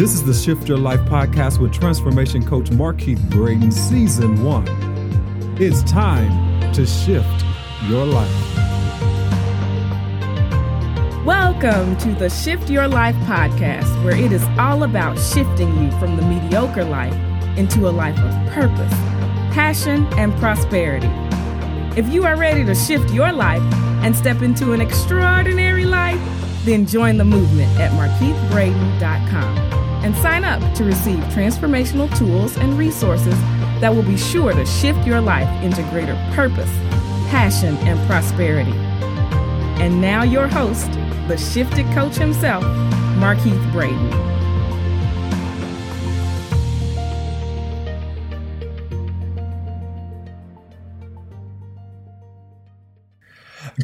This is the Shift Your Life podcast with transformation coach Markeith Braden, season one. It's time to shift your life. Welcome to the Shift Your Life podcast, where it is all about shifting you from the mediocre life into a life of purpose, passion, and prosperity. If you are ready to shift your life and step into an extraordinary life, then join the movement at markeithbraden.com and sign up to receive transformational tools and resources that will be sure to shift your life into greater purpose, passion, and prosperity. And now, your host, the shifted coach himself, Markeith Braden.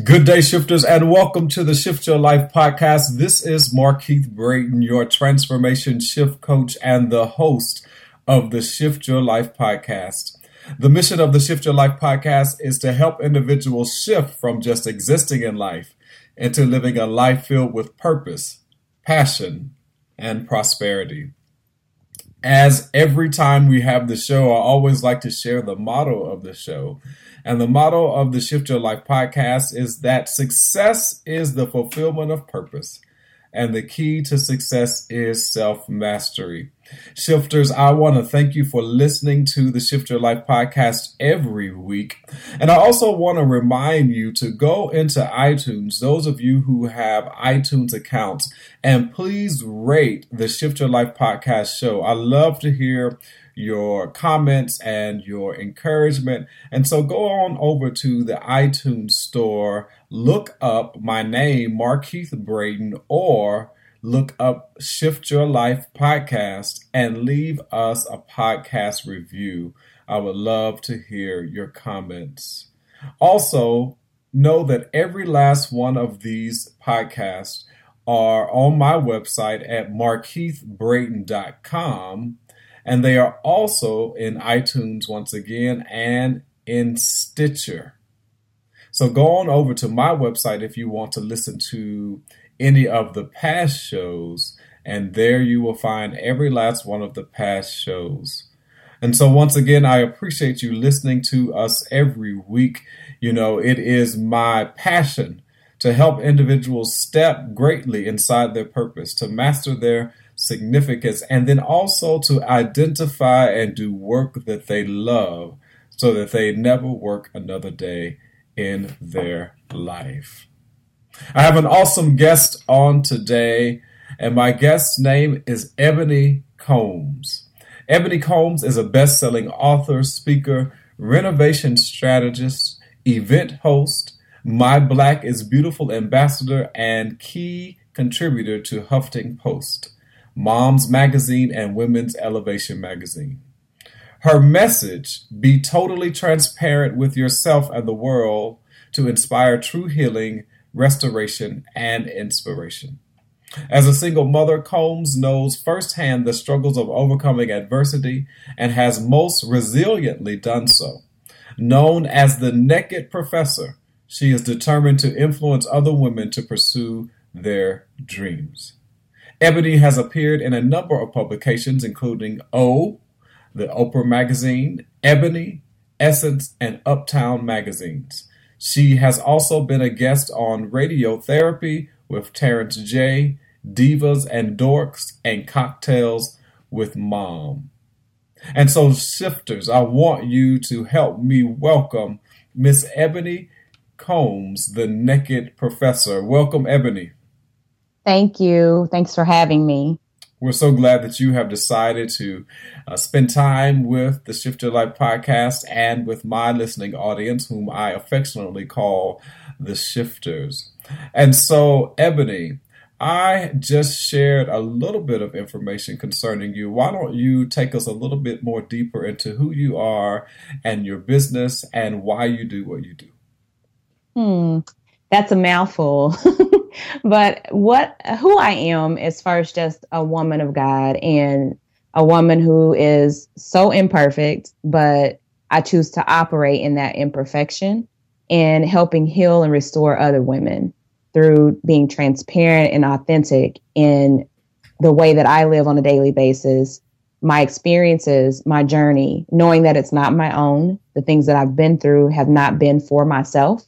Good day, shifters, and welcome to the Shift Your Life podcast. This is Markeith Braden, your transformation shift coach and the host of the Shift Your Life podcast. The mission of the Shift Your Life podcast is to help individuals shift from just existing in life into living a life filled with purpose, passion, and prosperity. As every time we have the show, I always like to share the motto of the show. And the motto of the Shift Your Life podcast is that success is the fulfillment of purpose. And the key to success is self mastery. Shifters, I want to thank you for listening to the Shift Your Life podcast every week. And I also want to remind you to go into iTunes, those of you who have iTunes accounts, and please rate the Shift Your Life podcast show. I love to hear your comments and your encouragement. And so go on over to the iTunes store, look up my name, Mark Markeith Braden, or look up Shift Your Life podcast and leave us a podcast review. I would love to hear your comments. Also, know that every last one of these podcasts are on my website at markeithbraden.com and they are also in iTunes once again and in Stitcher. So go on over to my website if you want to listen to any of the past shows, and there you will find every last one of the past shows. And so, once again, I appreciate you listening to us every week. You know, it is my passion to help individuals step greatly inside their purpose, to master their significance, and then also to identify and do work that they love so that they never work another day in their life. I have an awesome guest on today, and my guest's name is Ebony Combs. Ebony Combs is a best selling author, speaker, renovation strategist, event host, My Black is Beautiful ambassador, and key contributor to Huffington Post. Moms Magazine, and Women's Elevation Magazine. Her message be totally transparent with yourself and the world to inspire true healing, restoration, and inspiration. As a single mother, Combs knows firsthand the struggles of overcoming adversity and has most resiliently done so. Known as the Naked Professor, she is determined to influence other women to pursue their dreams. Ebony has appeared in a number of publications, including O, the Oprah magazine, Ebony, Essence, and Uptown magazines. She has also been a guest on Radiotherapy with Terrence J, Divas and Dorks, and Cocktails with Mom. And so, shifters, I want you to help me welcome Miss Ebony Combs, the Naked Professor. Welcome, Ebony. Thank you. Thanks for having me. We're so glad that you have decided to uh, spend time with the Shift Your Life podcast and with my listening audience, whom I affectionately call the Shifters. And so, Ebony, I just shared a little bit of information concerning you. Why don't you take us a little bit more deeper into who you are and your business and why you do what you do? Hmm, that's a mouthful. but what who I am as far as just a woman of God and a woman who is so imperfect, but I choose to operate in that imperfection and helping heal and restore other women through being transparent and authentic in the way that I live on a daily basis, my experiences, my journey, knowing that it's not my own. The things that I've been through have not been for myself.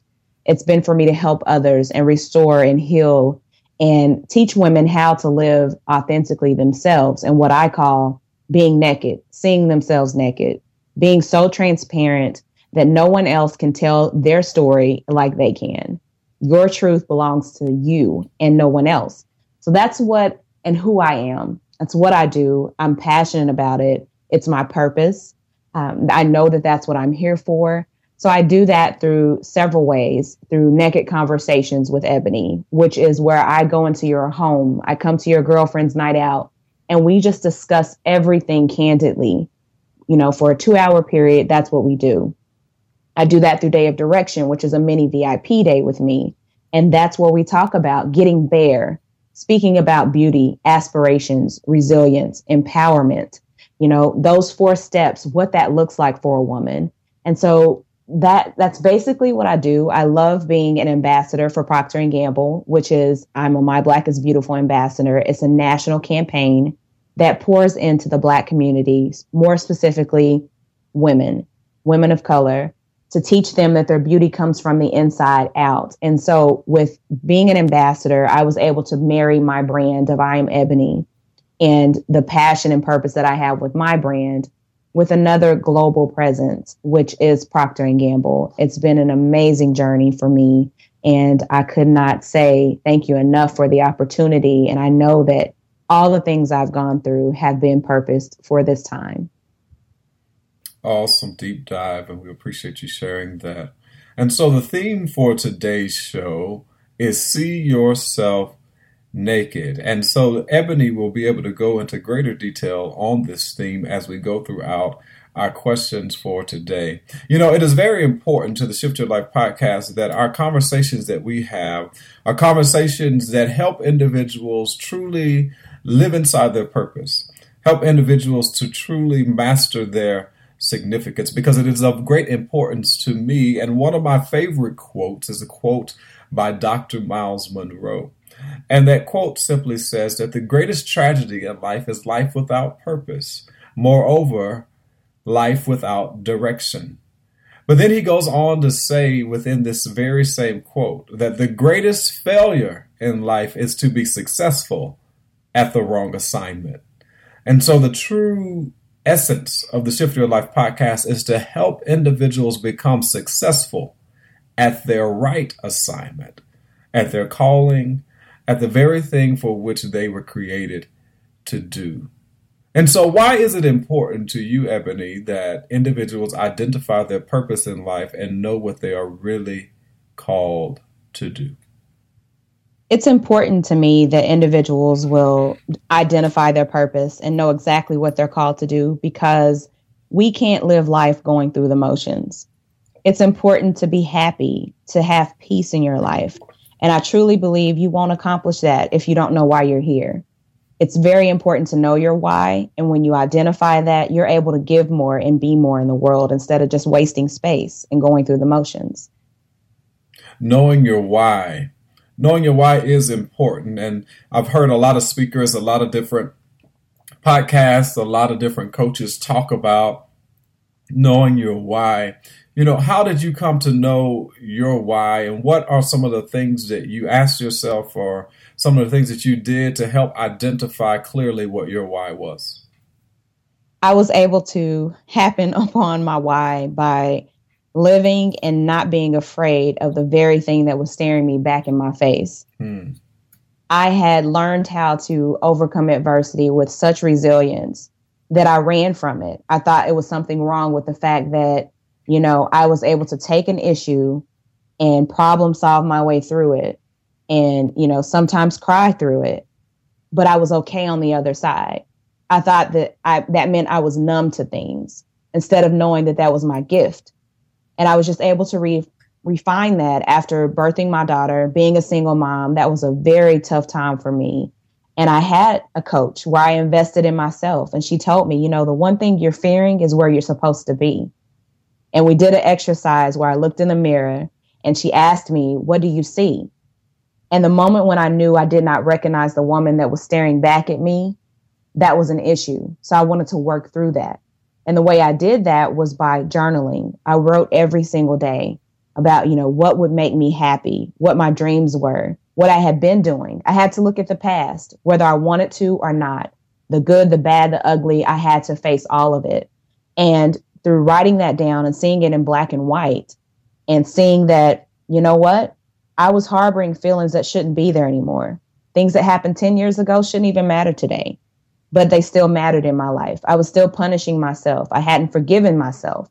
It's been for me to help others and restore and heal and teach women how to live authentically themselves and what I call being naked, seeing themselves naked, being so transparent that no one else can tell their story like they can. Your truth belongs to you and no one else. So that's what and who I am. That's what I do. I'm passionate about it. It's my purpose. Um, I know that that's what I'm here for. So I do that through several ways through naked conversations with Ebony, which is where I go into your home. I come to your girlfriend's night out and we just discuss everything candidly. You know, for a two hour period, that's what we do. I do that through Day of Direction, which is a mini VIP day with me. And that's where we talk about getting bare, speaking about beauty, aspirations, resilience, empowerment, you know, those four steps, what that looks like for a woman. And so that that's basically what I do. I love being an ambassador for Procter and Gamble, which is I'm a My Black is Beautiful ambassador. It's a national campaign that pours into the black communities, more specifically women, women of color, to teach them that their beauty comes from the inside out. And so with being an ambassador, I was able to marry my brand of I am Ebony and the passion and purpose that I have with my brand with another global presence, which is Procter and Gamble. It's been an amazing journey for me, and I could not say thank you enough for the opportunity. And I know that all the things I've gone through have been purposed for this time. Awesome deep dive, and we appreciate you sharing that. And so, the theme for today's show is see yourself naked. And so Ebony will be able to go into greater detail on this theme as we go throughout our questions for today. You know, it is very important to the Shift Your Life podcast that our conversations that we have are conversations that help individuals truly live inside their purpose, help individuals to truly master their significance because it is of great importance to me. And one of my favorite quotes is a quote by Dr. Miles Munroe. And that quote simply says that the greatest tragedy in life is life without purpose. Moreover, life without direction. But then he goes on to say within this very same quote that the greatest failure in life is to be successful at the wrong assignment. And so the true essence of the Shift Your Life podcast is to help individuals become successful at their right assignment, at their calling, at the very thing for which they were created to do. And so, why is it important to you, Ebony, that individuals identify their purpose in life and know what they are really called to do? It's important to me that individuals will identify their purpose and know exactly what they're called to do because we can't live life going through the motions. It's important to be happy, to have peace in your life, and I truly believe you won't accomplish that if you don't know why you're here. It's very important to know your why. And when you identify that, you're able to give more and be more in the world instead of just wasting space and going through the motions. Knowing your why. Knowing your why is important. And I've heard a lot of speakers, a lot of different podcasts, a lot of different coaches talk about knowing your why you know, how did you come to know your why and what are some of the things that you asked yourself or some of the things that you did to help identify clearly what your why was? I was able to happen upon my why by living and not being afraid of the very thing that was staring me back in my face. Hmm. I had learned how to overcome adversity with such resilience that I ran from it. I thought it was something wrong with the fact that you know, I was able to take an issue and problem solve my way through it and, you know, sometimes cry through it, but I was okay on the other side. I thought that I, that meant I was numb to things instead of knowing that that was my gift. And I was just able to re- refine that after birthing my daughter, being a single mom. That was a very tough time for me. And I had a coach where I invested in myself. And she told me, you know, the one thing you're fearing is where you're supposed to be. And we did an exercise where I looked in the mirror and she asked me, What do you see? And the moment when I knew I did not recognize the woman that was staring back at me, that was an issue. So I wanted to work through that. And the way I did that was by journaling. I wrote every single day about, you know, what would make me happy, what my dreams were, what I had been doing. I had to look at the past, whether I wanted to or not. The good, the bad, the ugly, I had to face all of it. And through writing that down and seeing it in black and white and seeing that, you know what? I was harboring feelings that shouldn't be there anymore. Things that happened 10 years ago shouldn't even matter today, but they still mattered in my life. I was still punishing myself. I hadn't forgiven myself.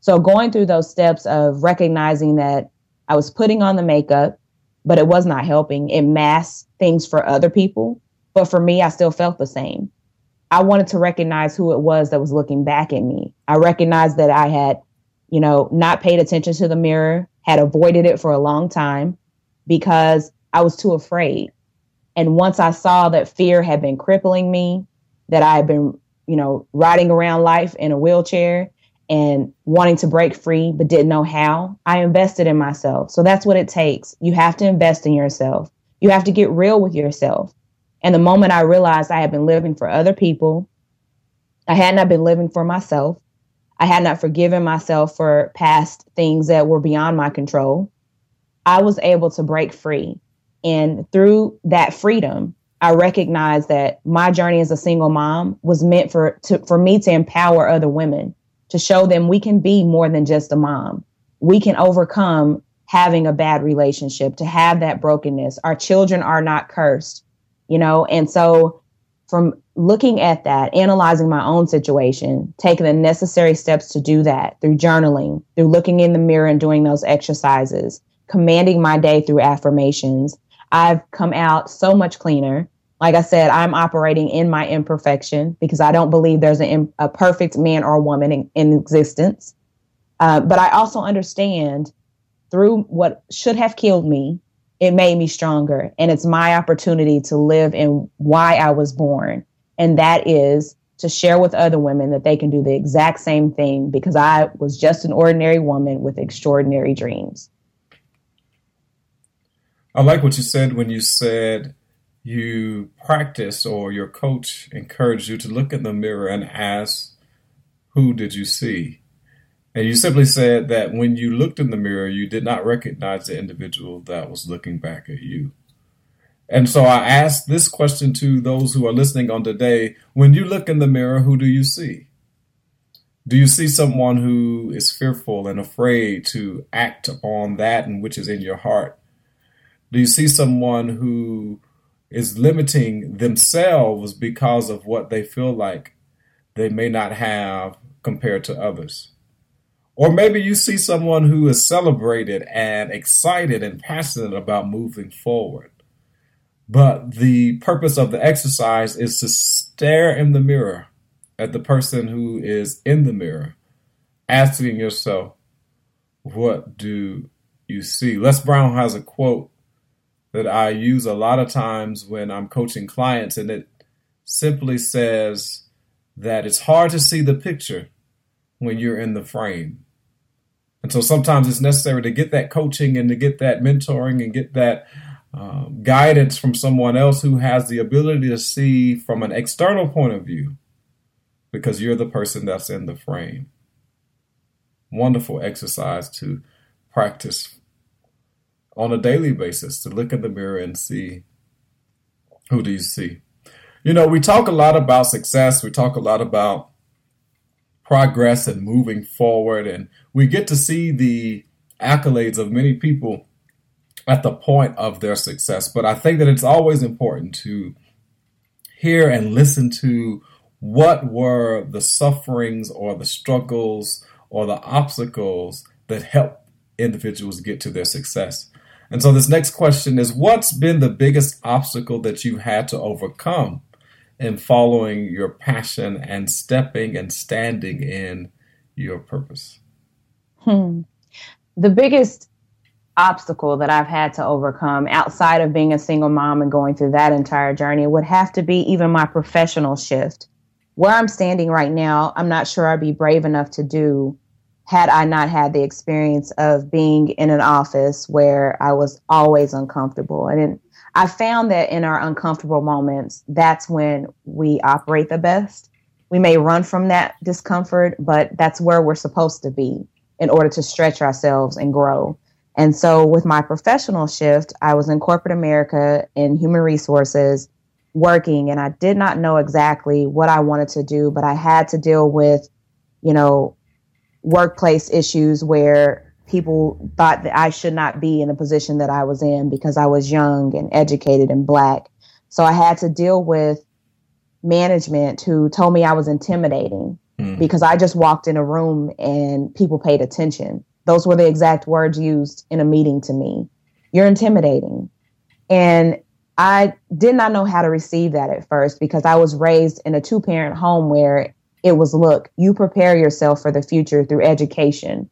So going through those steps of recognizing that I was putting on the makeup, but it was not helping. It masked things for other people. But for me, I still felt the same. I wanted to recognize who it was that was looking back at me. I recognized that I had, you know, not paid attention to the mirror, had avoided it for a long time because I was too afraid. And once I saw that fear had been crippling me, that I had been, you know, riding around life in a wheelchair and wanting to break free, but didn't know how, I invested in myself. So that's what it takes. You have to invest in yourself. You have to get real with yourself. And the moment I realized I had been living for other people, I had not been living for myself. I had not forgiven myself for past things that were beyond my control. I was able to break free. And through that freedom, I recognized that my journey as a single mom was meant for to, for me to empower other women, to show them we can be more than just a mom. We can overcome having a bad relationship, to have that brokenness. Our children are not cursed, you know? And so from looking at that, analyzing my own situation, taking the necessary steps to do that through journaling, through looking in the mirror and doing those exercises, commanding my day through affirmations, I've come out so much cleaner. Like I said, I'm operating in my imperfection because I don't believe there's a, a perfect man or woman in, in existence. Uh, but I also understand through what should have killed me, it made me stronger. And it's my opportunity to live in why I was born. And that is to share with other women that they can do the exact same thing because I was just an ordinary woman with extraordinary dreams. I like what you said when you said you practice or your coach encouraged you to look in the mirror and ask, Who did you see? And you simply said that when you looked in the mirror, you did not recognize the individual that was looking back at you. And so I ask this question to those who are listening on today when you look in the mirror, who do you see? Do you see someone who is fearful and afraid to act upon that and which is in your heart? Do you see someone who is limiting themselves because of what they feel like they may not have compared to others? Or maybe you see someone who is celebrated and excited and passionate about moving forward. But the purpose of the exercise is to stare in the mirror at the person who is in the mirror, asking yourself, What do you see? Les Brown has a quote that I use a lot of times when I'm coaching clients, and it simply says that it's hard to see the picture when you're in the frame. And so sometimes it's necessary to get that coaching and to get that mentoring and get that um, guidance from someone else who has the ability to see from an external point of view because you're the person that's in the frame. Wonderful exercise to practice on a daily basis to look in the mirror and see who do you see. You know, we talk a lot about success, we talk a lot about progress and moving forward, and we get to see the accolades of many people at the point of their success. But I think that it's always important to hear and listen to what were the sufferings or the struggles or the obstacles that help individuals get to their success. And so this next question is what's been the biggest obstacle that you've had to overcome in following your passion and stepping and standing in your purpose? Hmm. The biggest obstacle that I've had to overcome outside of being a single mom and going through that entire journey would have to be even my professional shift. Where I'm standing right now, I'm not sure I'd be brave enough to do had I not had the experience of being in an office where I was always uncomfortable. And I found that in our uncomfortable moments, that's when we operate the best. We may run from that discomfort, but that's where we're supposed to be in order to stretch ourselves and grow. And so with my professional shift, I was in corporate America in human resources working and I did not know exactly what I wanted to do, but I had to deal with, you know, workplace issues where people thought that I should not be in the position that I was in because I was young and educated and black. So I had to deal with management who told me I was intimidating mm. because I just walked in a room and people paid attention. Those were the exact words used in a meeting to me. You're intimidating. And I did not know how to receive that at first because I was raised in a two parent home where it was look, you prepare yourself for the future through education.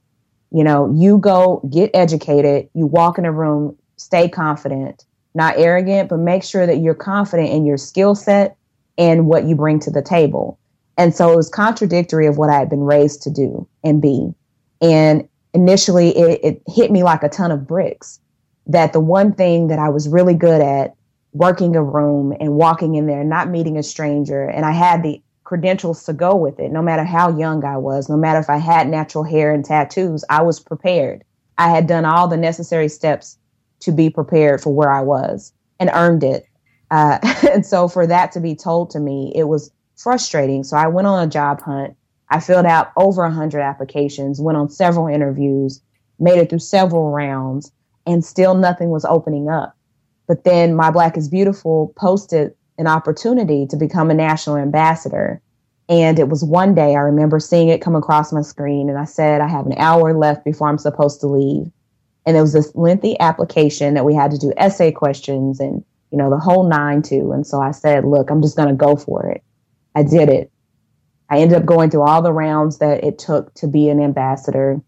You know, you go get educated, you walk in a room, stay confident, not arrogant, but make sure that you're confident in your skill set and what you bring to the table. And so it was contradictory of what I had been raised to do and be. And initially, it, it hit me like a ton of bricks that the one thing that I was really good at working a room and walking in there, not meeting a stranger, and I had the credentials to go with it. No matter how young I was, no matter if I had natural hair and tattoos, I was prepared. I had done all the necessary steps to be prepared for where I was and earned it. Uh, and so for that to be told to me, it was frustrating. So I went on a job hunt. I filled out over 100 applications, went on several interviews, made it through several rounds, and still nothing was opening up. But then My Black is Beautiful posted an opportunity to become a national ambassador. And it was one day I remember seeing it come across my screen, and I said, I have an hour left before I'm supposed to leave. And there was this lengthy application that we had to do essay questions and, you know, the whole nine to. And so I said, look, I'm just going to go for it. I did it. I ended up going through all the rounds that it took to be an ambassador.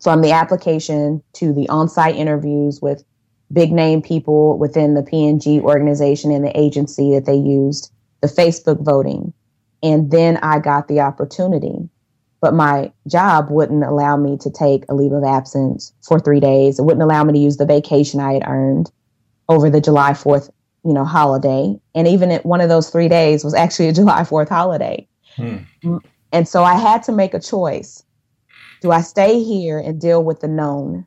From the application to the on site interviews with big name people within the P&G organization and the agency that they used, the Facebook voting. And then I got the opportunity. But my job wouldn't allow me to take a leave of absence for three days. It wouldn't allow me to use the vacation I had earned over the July 4th, you know, holiday. And even at one of those three days was actually a July 4th holiday. Hmm. And so I had to make a choice. Do I stay here and deal with the known,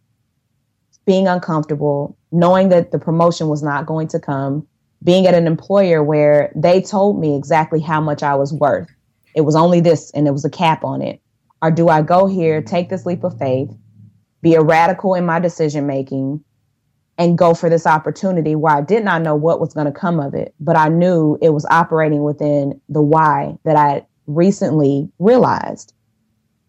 being uncomfortable, knowing that the promotion was not going to come, being at an employer where they told me exactly how much I was worth. It was only this and there was a cap on it. Or do I go here, take this leap of faith, be a radical in my decision making, and go for this opportunity where I did not know what was going to come of it, but I knew it was operating within the why that I recently realized.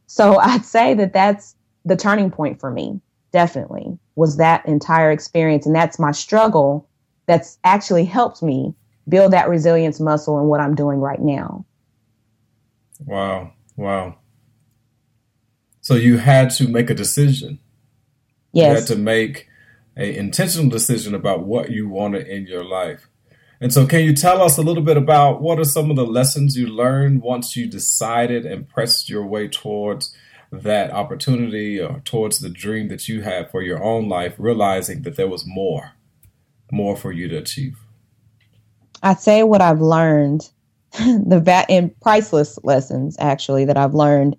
So I'd say that that's the turning point for me, definitely was that entire experience. And that's my struggle that's actually helped me build that resilience muscle in what I'm doing right now. Wow. Wow. So you had to make a decision. Yes. You had to make an intentional decision about what you wanted in your life. And so, can you tell us a little bit about what are some of the lessons you learned once you decided and pressed your way towards that opportunity or towards the dream that you had for your own life, realizing that there was more, more for you to achieve? I'd say what I've learned, the va- in priceless lessons actually that I've learned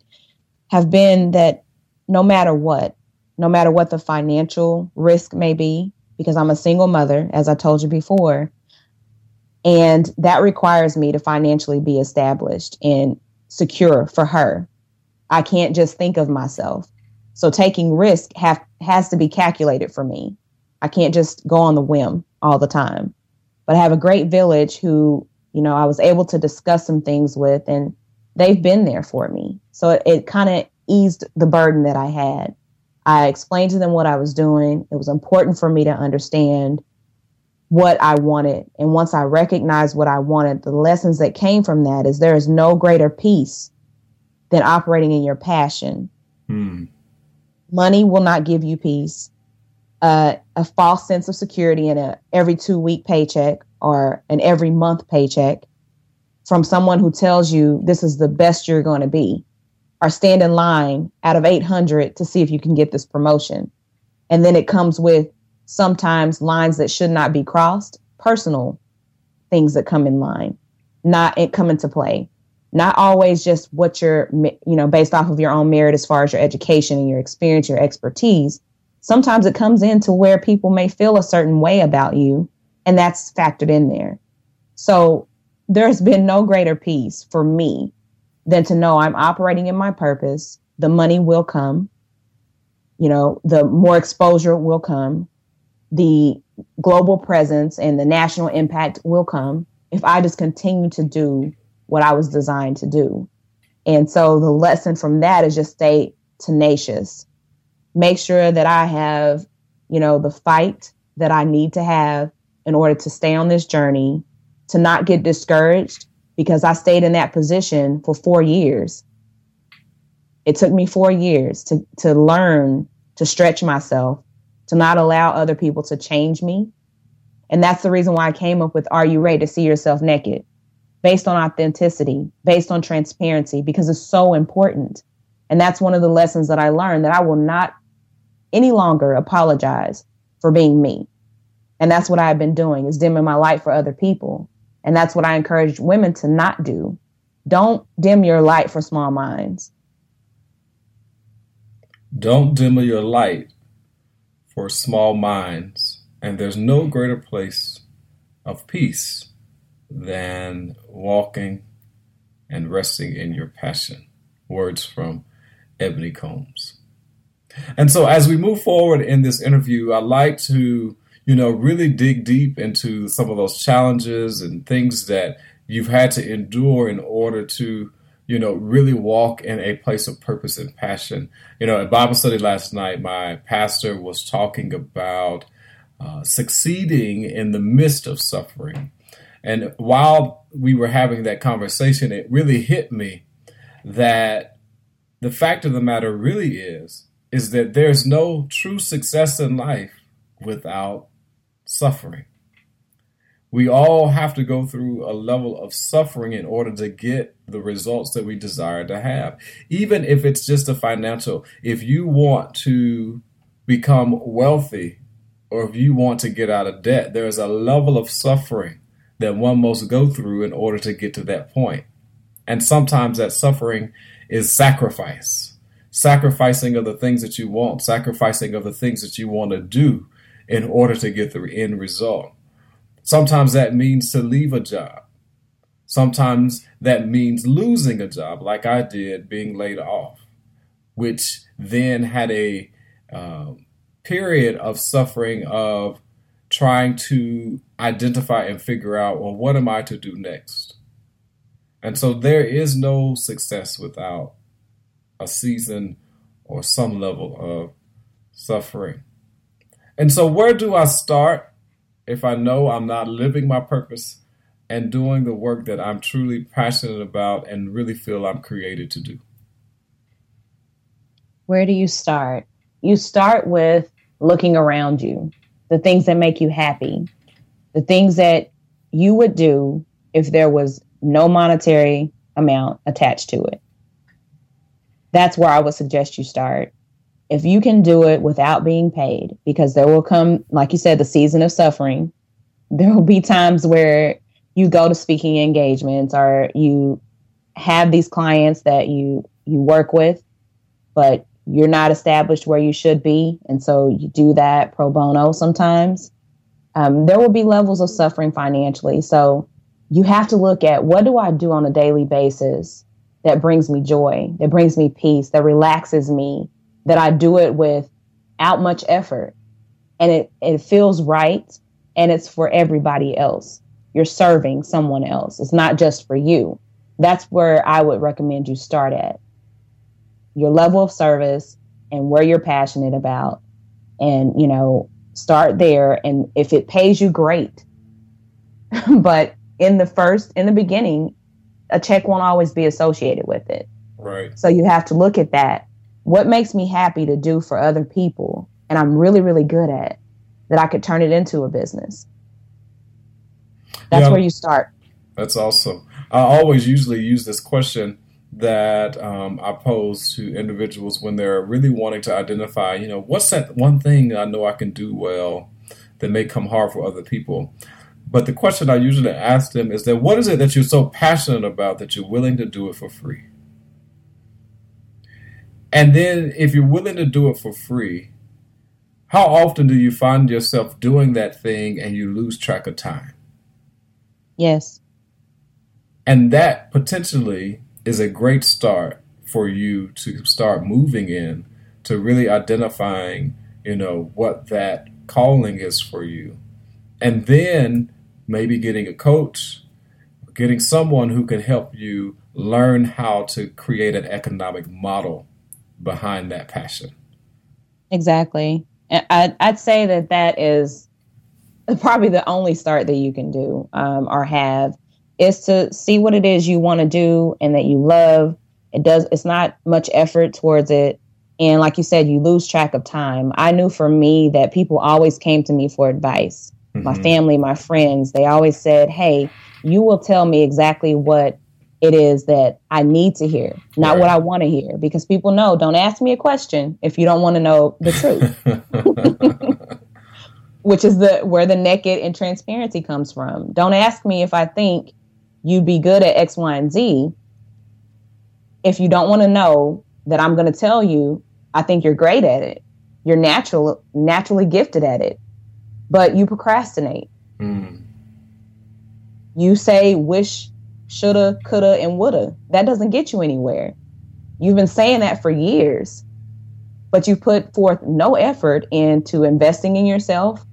have been that no matter what, no matter what the financial risk may be, because I'm a single mother, as I told you before, and that requires me to financially be established and secure for her I can't just think of myself. So taking risk have, has to be calculated for me. I can't just go on the whim all the time. But I have a great village who, you know, I was able to discuss some things with and they've been there for me. So it, it kind of eased the burden that I had. I explained to them what I was doing. It was important for me to understand what I wanted. And once I recognized what I wanted, the lessons that came from that is there is no greater peace than operating in your passion. Hmm. Money will not give you peace. Uh, a false sense of security in a every two week paycheck or an every month paycheck from someone who tells you this is the best you're going to be or stand in line out of 800 to see if you can get this promotion. And then it comes with sometimes lines that should not be crossed, personal things that come in line, not it come into play. Not always just what you're, you know, based off of your own merit as far as your education and your experience, your expertise. Sometimes it comes into where people may feel a certain way about you, and that's factored in there. So there's been no greater peace for me than to know I'm operating in my purpose. The money will come. You know, the more exposure will come. The global presence and the national impact will come if I just continue to do what I was designed to do. And so the lesson from that is just stay tenacious. Make sure that I have, you know, the fight that I need to have in order to stay on this journey, to not get discouraged, because I stayed in that position for four years. It took me four years to, to learn to stretch myself, to not allow other people to change me. And that's the reason why I came up with Are You Ready to See Yourself Naked? Based on authenticity, based on transparency, because it's so important. And that's one of the lessons that I learned that I will not any longer apologize for being me. And that's what I've been doing is dimming my light for other people. And that's what I encourage women to not do. Don't dim your light for small minds. Don't dim your light for small minds. And there's no greater place of peace than walking and resting in your passion. Words from Ebony Combs. And so, as we move forward in this interview, I'd like to you know, really dig deep into some of those challenges and things that you've had to endure in order to, you know, really walk in a place of purpose and passion. You know, at Bible study last night, my pastor was talking about uh, succeeding in the midst of suffering. And while we were having that conversation, it really hit me that the fact of the matter really is is that there's no true success in life without suffering. We all have to go through a level of suffering in order to get the results that we desire to have. Even if it's just a financial, if you want to become wealthy or if you want to get out of debt, there is a level of suffering that one must go through in order to get to that point. And sometimes that suffering is sacrifice sacrificing of the things that you want, sacrificing of the things that you want to do in order to get the end result. Sometimes that means to leave a job. Sometimes that means losing a job, like I did being laid off, which then had a uh, period of suffering of trying to identify and figure out, well, what am I to do next? And so there is no success without a season or some level of suffering. And so, where do I start if I know I'm not living my purpose and doing the work that I'm truly passionate about and really feel I'm created to do? Where do you start? You start with looking around you, the things that make you happy, the things that you would do if there was no monetary amount attached to it. That's where I would suggest you start if you can do it without being paid, because there will come, like you said, the season of suffering. There will be times where you go to speaking engagements or you have these clients that you you work with, but you're not established where you should be, and so you do that pro bono sometimes. Um, there will be levels of suffering financially, so you have to look at what do I do on a daily basis that brings me joy, that brings me peace, that relaxes me, that I do it without much effort and it, it feels right and it's for everybody else. You're serving someone else. It's not just for you. That's where I would recommend you start at. Your level of service and where you're passionate about. And, you know, start there. And if it pays you, great. but in the first, in the beginning, a check won't always be associated with it. Right. So you have to look at that what makes me happy to do for other people and I'm really, really good at that I could turn it into a business. That's yeah, where you start. That's awesome. I always usually use this question that um, I pose to individuals when they're really wanting to identify, you know, what's that one thing I know I can do well that may come hard for other people. But the question I usually ask them is that what is it that you're so passionate about that you're willing to do it for free? And then if you're willing to do it for free, how often do you find yourself doing that thing and you lose track of time? Yes. And that potentially is a great start for you to start moving in to really identifying, you know, what that calling is for you. And then maybe getting a coach, getting someone who can help you learn how to create an economic model behind that passion. Exactly. I'd, I'd say that that is probably the only start that you can do um, or have is to see what it is you want to do and that you love. It does. It's not much effort towards it, and like you said, you lose track of time. I knew for me that people always came to me for advice. Mm-hmm. My family, my friends, they always said, "Hey, you will tell me exactly what it is that I need to hear, not right. what I want to hear. Because people know, don't ask me a question if you don't want to know the truth. Which is the where the naked and transparency comes from. Don't ask me if I think you'd be good at X, Y, and Z. If you don't want to know that I'm going to tell you, I think you're great at it. You're natural, naturally gifted at it, but you procrastinate. Mm. You say wish shoulda, coulda, and woulda. That doesn't get you anywhere. You've been saying that for years, but you put forth no effort into investing in yourself,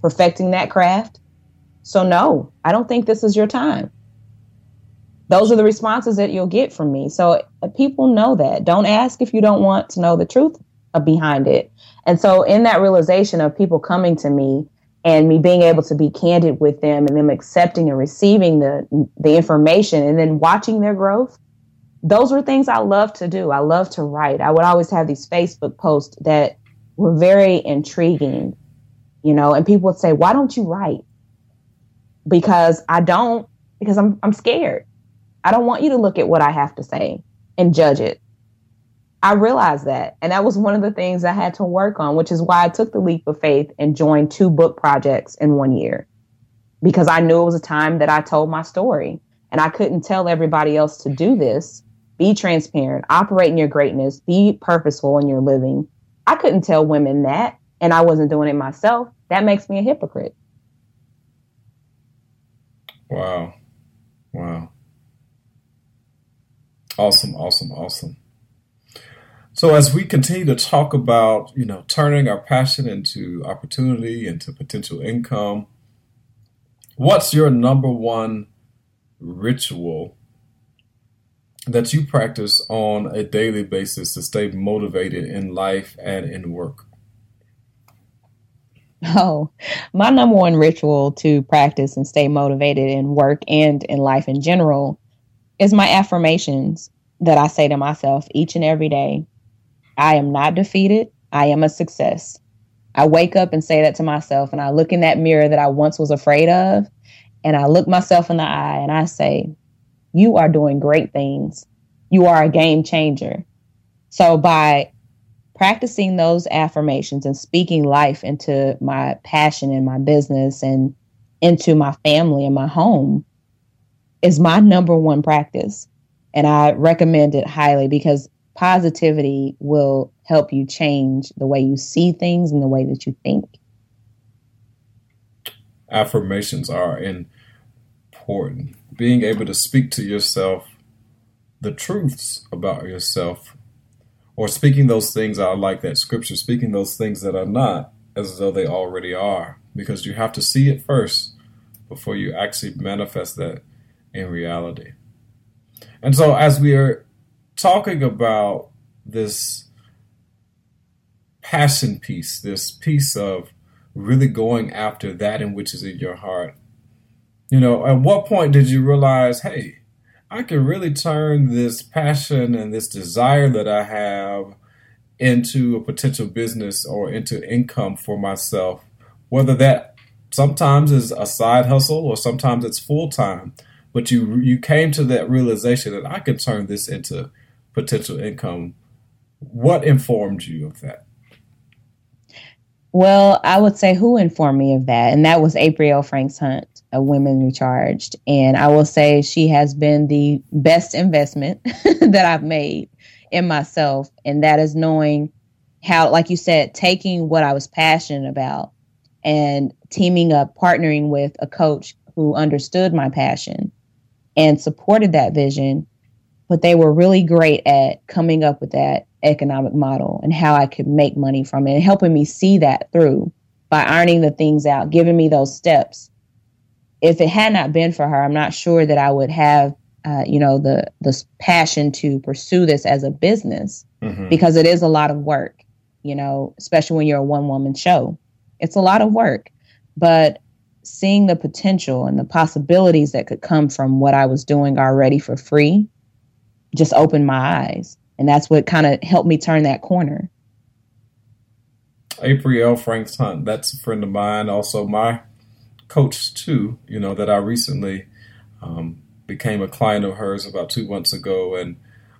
perfecting that craft. So, no, I don't think this is your time. Those are the responses that you'll get from me. So, uh, people know that. Don't ask if you don't want to know the truth behind it. And so, in that realization of people coming to me and me being able to be candid with them and them accepting and receiving the the information and then watching their growth those were things i love to do i love to write i would always have these facebook posts that were very intriguing you know and people would say why don't you write because i don't because i'm i'm scared i don't want you to look at what i have to say and judge it I realized that. And that was one of the things I had to work on, which is why I took the leap of faith and joined two book projects in one year. Because I knew it was a time that I told my story. And I couldn't tell everybody else to do this. Be transparent, operate in your greatness, be purposeful in your living. I couldn't tell women that, and I wasn't doing it myself. That makes me a hypocrite. Wow. Wow. Awesome, awesome, awesome. So as we continue to talk about, you know, turning our passion into opportunity, into potential income, what's your number one ritual that you practice on a daily basis to stay motivated in life and in work? Oh, my number one ritual to practice and stay motivated in work and in life in general is my affirmations that I say to myself each and every day. I am not defeated. I am a success. I wake up and say that to myself, and I look in that mirror that I once was afraid of, and I look myself in the eye and I say, You are doing great things. You are a game changer. So, by practicing those affirmations and speaking life into my passion and my business and into my family and my home is my number one practice. And I recommend it highly because positivity will help you change the way you see things and the way that you think. Affirmations are important. Being able to speak to yourself the truths about yourself, or speaking those things out like that scripture, speaking those things that are not as though they already are, because you have to see it first before you actually manifest that in reality. And so, as we are talking about this passion piece, this piece of really going after that in which is in your heart. You know, at what point did you realize, hey, I can really turn this passion and this desire that I have into a potential business or into income for myself, whether that sometimes is a side hustle or sometimes it's full time. But you you came to that realization that I could turn this into potential income. What informed you of that? Well, I would say who informed me of that, and that was April Franks Hunt, a Women Recharged, and I will say she has been the best investment that I've made in myself, and that is knowing how, like you said, taking what I was passionate about and teaming up, partnering with a coach who understood my passion and supported that vision. But they were really great at coming up with that economic model and how I could make money from it and helping me see that through by ironing the things out, giving me those steps. If it had not been for her, I'm not sure that I would have, uh, you know, the the passion to pursue this as a business mm-hmm. because it is a lot of work, you know, especially when you're a one woman show. It's a lot of work, but seeing the potential and the possibilities that could come from what I was doing already for free just opened my eyes. And that's what kind of helped me turn that corner. April Franks Hunt, that's a friend of mine, also my coach too, you know, that I recently um, became a client of hers about two months ago. And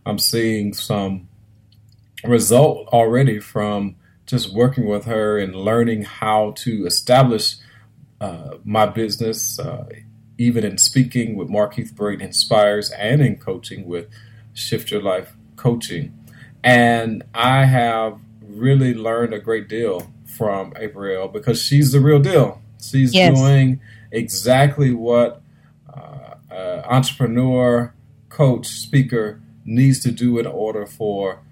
I'm seeing some result already from just working with her and learning how to establish uh, my business, uh, even in speaking with Markeith Braden Inspires and in coaching with Shift Your Life Coaching. And I have really learned a great deal from April because she's the real deal. She's yes. doing exactly what uh, uh, entrepreneur, coach, speaker needs to do in order for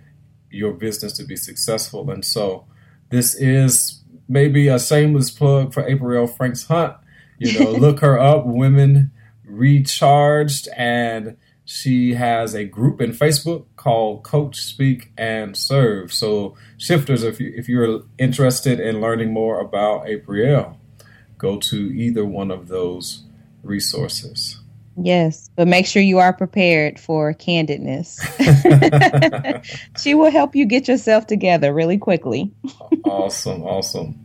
your business to be successful. And so this is maybe a shameless plug for April Franks Hunt. You know, look her up, Women Recharged, and she has a group in Facebook called Coach Speak and Serve. So, shifters, if you if you're interested in learning more about April, go to either one of those resources. Yes, but make sure you are prepared for candidness. she will help you get yourself together really quickly. awesome, awesome.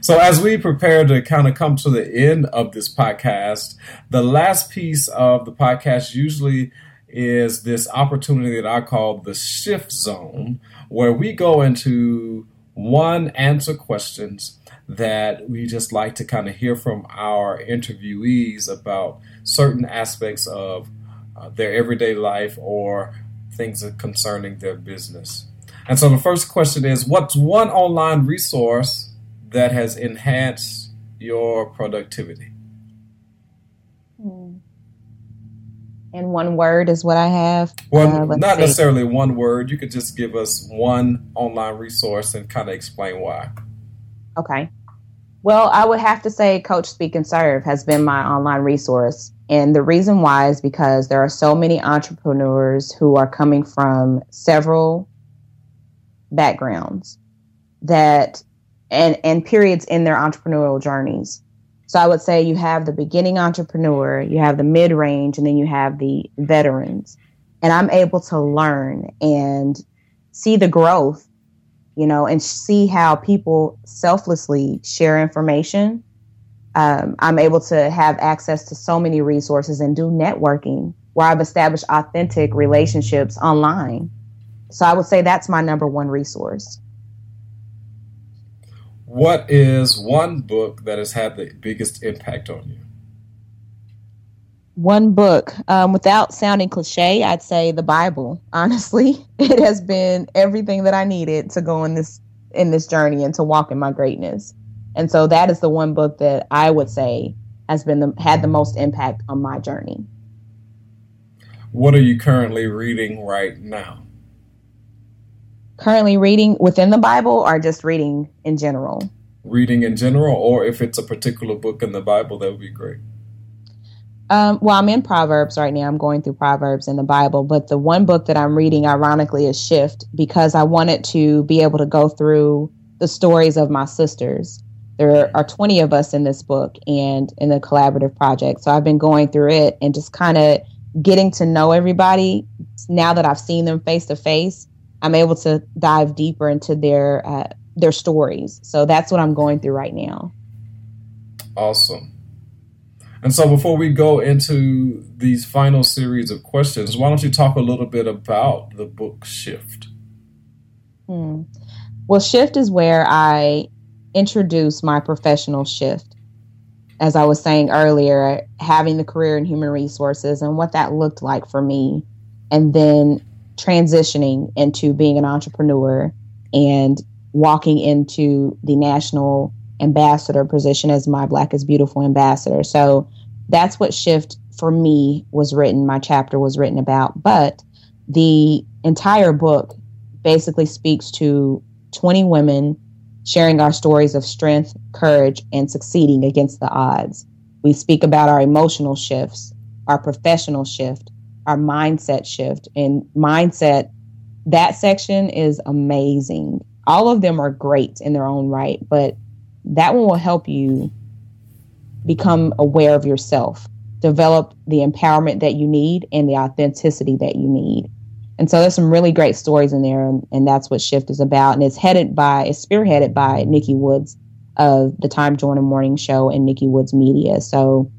So, as we prepare to kind of come to the end of this podcast, the last piece of the podcast usually is this opportunity that I call the shift zone, where we go into one answer questions that we just like to kind of hear from our interviewees about certain aspects of uh, their everyday life or things concerning their business. And so the first question is What's one online resource that has enhanced your productivity? And one word is what I have. Well, uh, not see. necessarily one word. You could just give us one online resource and kind of explain why. Okay. Well, I would have to say Coach Speak and Serve has been my online resource. And the reason why is because there are so many entrepreneurs who are coming from several backgrounds that and and periods in their entrepreneurial journeys. So I would say you have the beginning entrepreneur, you have the mid range, and then you have the veterans. And I'm able to learn and see the growth you know, and see how people selflessly share information. Um, I'm able to have access to so many resources and do networking where I've established authentic relationships online. So I would say that's my number one resource. What is one book that has had the biggest impact on you? One book um, without sounding cliche i'd say the bible. Honestly it has been everything that i needed to go in this in this journey and to walk in my greatness. And so that is the one book that i would say has been the, had the most impact on my journey. What are you currently reading right now? Currently reading within the bible or just reading in general? Reading in general or if it's a particular book in the bible that would be great um, well, I'm in Proverbs right now. I'm going through Proverbs in the Bible, but the one book that I'm reading, ironically, is Shift because I wanted to be able to go through the stories of my sisters. There are 20 of us in this book and in the collaborative project. So I've been going through it and just kind of getting to know everybody. Now that I've seen them face to face, I'm able to dive deeper into their uh, their stories. So that's what I'm going through right now. Awesome. And so, before we go into these final series of questions, why don't you talk a little bit about the book Shift? Hmm. Well, Shift is where I introduce my professional shift. As I was saying earlier, having the career in human resources and what that looked like for me, and then transitioning into being an entrepreneur and walking into the national ambassador position as my Black is Beautiful ambassador. So that's what Shift for me was written, my chapter was written about. But the entire book basically speaks to 20 women sharing our stories of strength, courage, and succeeding against the odds. We speak about our emotional shifts, our professional shift, our mindset shift. And mindset, that section is amazing. All of them are great in their own right, but that one will help you become aware of yourself, develop the empowerment that you need and the authenticity that you need. And so there's some really great stories in there, and, and that's what Shift is about. And it's headed by, it's spearheaded by Nikki Woods of the Tom Joyner Morning Show and Nikki Woods Media. So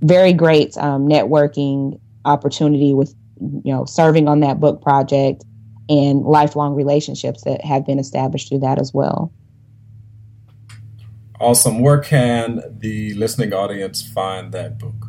very great um, networking opportunity with, you know, serving on that book project and lifelong relationships that have been established through that as well. Awesome. Where can the listening audience find that book?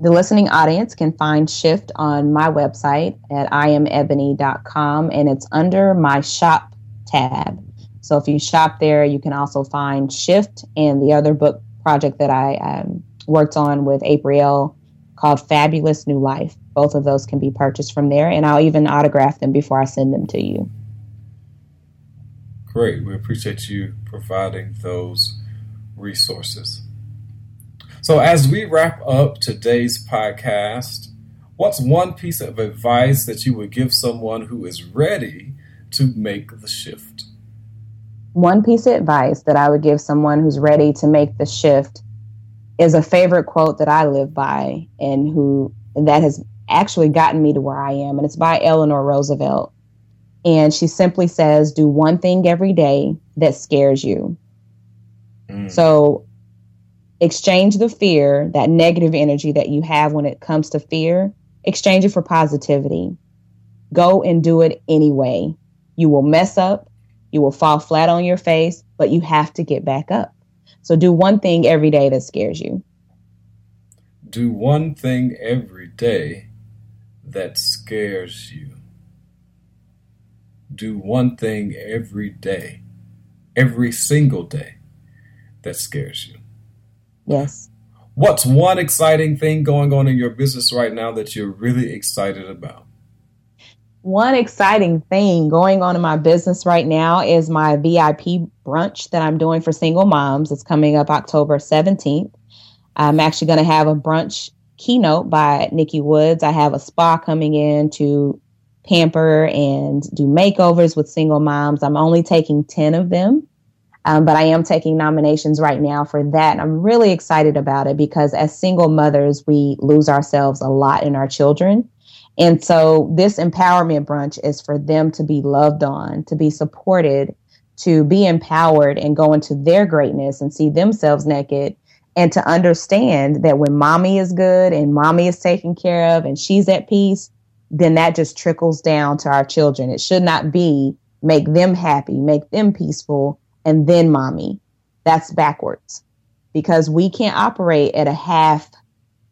The listening audience can find Shift on my website at iamebony.com and it's under my shop tab. So if you shop there, you can also find Shift and the other book project that I um, worked on with April called Fabulous New Life. Both of those can be purchased from there, and I'll even autograph them before I send them to you. Great. We appreciate you providing those resources. So, as we wrap up today's podcast, what's one piece of advice that you would give someone who is ready to make the shift? One piece of advice that I would give someone who's ready to make the shift is a favorite quote that I live by and who that has actually gotten me to where I am. And it's by Eleanor Roosevelt. And she simply says, do one thing every day that scares you. Mm. So exchange the fear, that negative energy that you have when it comes to fear, exchange it for positivity. Go and do it anyway. You will mess up, you will fall flat on your face, but you have to get back up. So do one thing every day that scares you. Do one thing every day that scares you do one thing every day, every single day that scares you. Yes. What's one exciting thing going on in your business right now that you're really excited about? One exciting thing going on in my business right now is my VIP brunch that I'm doing for single moms. It's coming up October 17th. I'm actually going to have a brunch keynote by Nikki Woods. I have a spa coming in to pamper and do makeovers with single moms. I'm only taking 10 of them, um, but I am taking nominations right now for that. And I'm really excited about it because as single mothers, we lose ourselves a lot in our children. And so this empowerment brunch is for them to be loved on, to be supported, to be empowered and go into their greatness and see themselves naked and to understand that when mommy is good and mommy is taken care of and she's at peace, then that just trickles down to our children. It should not be make them happy, make them peaceful, and then mommy. That's backwards because we can't operate at a half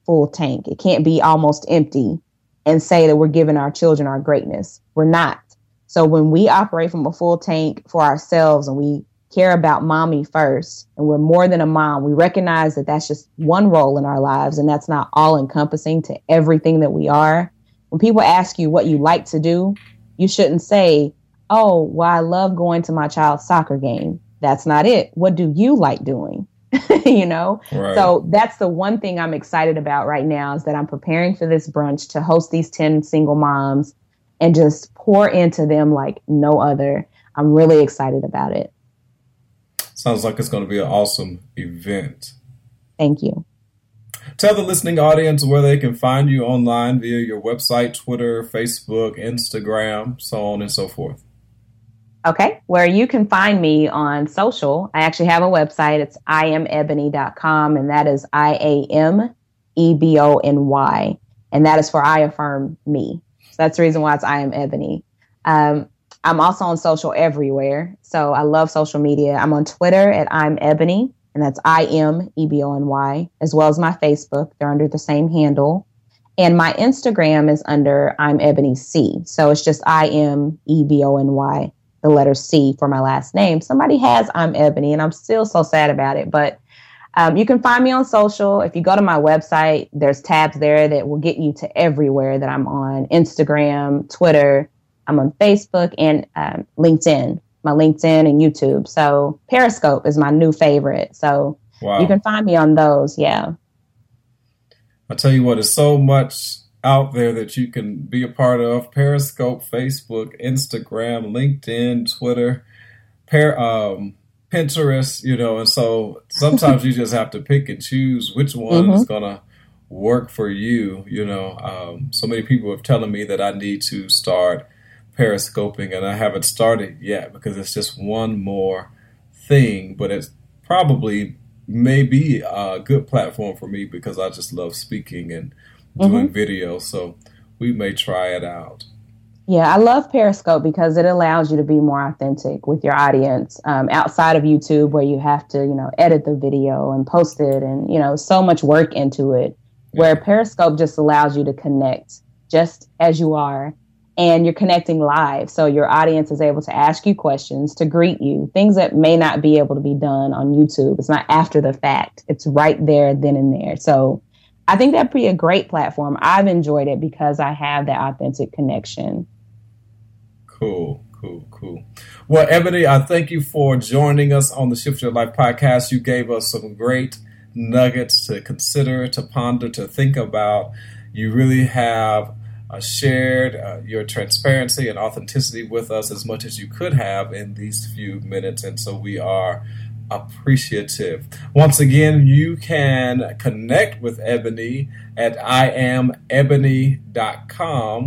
full tank. It can't be almost empty and say that we're giving our children our greatness. We're not. So when we operate from a full tank for ourselves and we care about mommy first and we're more than a mom, we recognize that that's just one role in our lives and that's not all encompassing to everything that we are when people ask you what you like to do, you shouldn't say, Oh, well, I love going to my child's soccer game. That's not it. What do you like doing? you know? Right. So that's the one thing I'm excited about right now is that I'm preparing for this brunch to host these 10 single moms and just pour into them like no other. I'm really excited about it. Sounds like it's going to be an awesome event. Thank you. Tell the listening audience where they can find you online via your website, Twitter, Facebook, Instagram, so on and so forth. Okay, where you can find me on social. I actually have a website. It's iamebony.com, and that is I A M E B O N Y. And that is for I affirm me. So that's the reason why it's I am Ebony. Um, I'm also on social everywhere. So I love social media. I'm on Twitter at I'm Ebony, and that's I M E B O N Y, as well as my Facebook. They're under the same handle. And my Instagram is under I'm Ebony C. So it's just I M E B O N Y the letter C for my last name. Somebody has I'm Ebony, and I'm still so sad about it. But um, you can find me on social. If you go to my website, there's tabs there that will get you to everywhere that I'm on Instagram, Twitter, I'm on Facebook, and um, LinkedIn, my LinkedIn and YouTube. So Periscope is my new favorite. So wow. you can find me on those. Yeah. I tell you what, there's so much out there that you can be a part of Periscope, Facebook, Instagram, LinkedIn, Twitter, um, Pinterest, you know, and so sometimes you just have to pick and choose which one mm-hmm. is going to work for you. You know, um, so many people have telling me that I need to start periscoping, and I haven't started yet because it's just one more thing, but it's probably may be a good platform for me because I just love speaking and doing mm-hmm. video. So we may try it out. Yeah, I love Periscope because it allows you to be more authentic with your audience um, outside of YouTube, where you have to, you know, edit the video and post it, and you know, so much work into it. Where Periscope just allows you to connect just as you are, and you're connecting live, so your audience is able to ask you questions, to greet you, things that may not be able to be done on YouTube. It's not after the fact; it's right there, then and there. So I think that'd be a great platform. I've enjoyed it because I have that authentic connection. Cool, cool, cool. Well, Ebony, I thank you for joining us on the Shift Your Life podcast. You gave us some great nuggets to consider, to ponder, to think about. You really have uh, shared uh, your transparency and authenticity with us as much as you could have in these few minutes. And so we are appreciative. Once again, you can connect with Ebony at iamebony.com,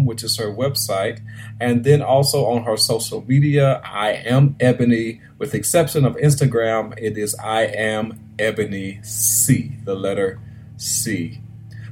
which is her website, and then also on her social media, I am Ebony. With exception of Instagram, it is I am Ebony C, the letter C.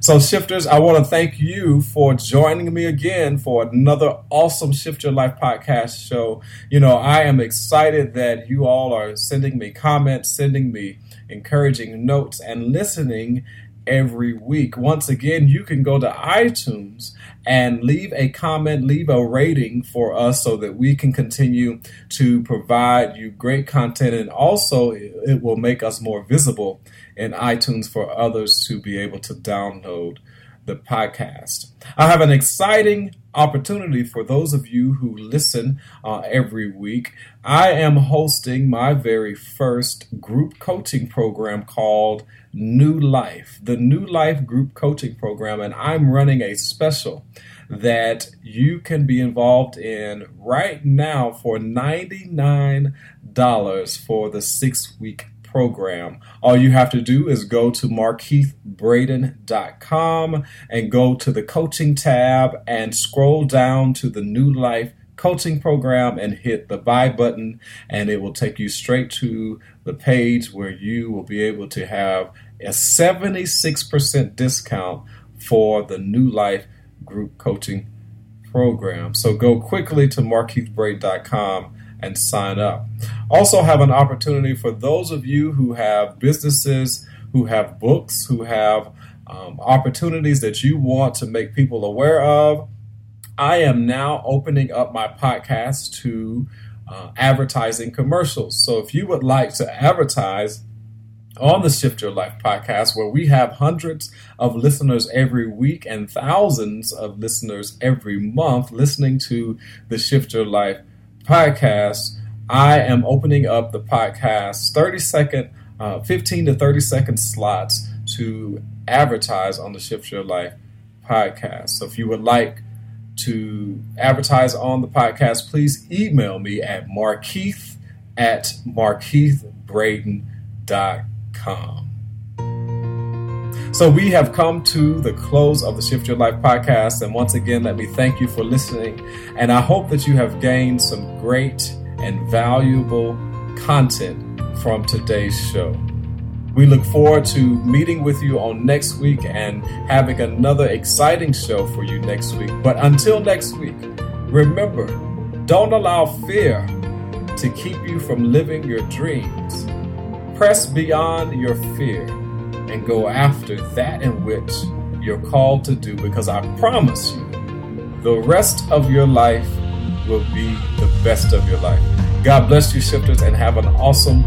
So, shifters, I want to thank you for joining me again for another awesome Shift Your Life podcast show. You know, I am excited that you all are sending me comments, sending me encouraging notes, and listening every week. Once again, you can go to iTunes and leave a comment, leave a rating for us so that we can continue to provide you great content and also it will make us more visible in iTunes for others to be able to download the podcast. I have an exciting opportunity for those of you who listen uh, every week. I am hosting my very first group coaching program called New Life, the New Life group coaching program, and I'm running a special that you can be involved in right now for $99 for the six week program. All you have to do is go to markeithbraden.com and go to the coaching tab and scroll down to the New Life coaching program and hit the buy button and it will take you straight to the page where you will be able to have a 76% discount for the New Life group coaching program. So go quickly to markeithbraden.com and sign up. Also, have an opportunity for those of you who have businesses, who have books, who have um, opportunities that you want to make people aware of. I am now opening up my podcast to uh, advertising commercials. So if you would like to advertise on the Shift Your Life podcast, where we have hundreds of listeners every week and thousands of listeners every month listening to the Shift Your Life podcast, I am opening up the podcast 30 second, uh, 15 to 30 second slots to advertise on the Shift Your Life podcast. So if you would like to advertise on the podcast, please email me at markeith at markeithbraden.com. So we have come to the close of the Shift Your Life podcast. And once again, let me thank you for listening. And I hope that you have gained some great and valuable content from today's show. We look forward to meeting with you on next week and having another exciting show for you next week. But until next week, remember, don't allow fear to keep you from living your dreams. Press beyond your fear and go after that in which you're called to do because I promise you, the rest of your life will be the best of your life. God bless you, shifters, and have an awesome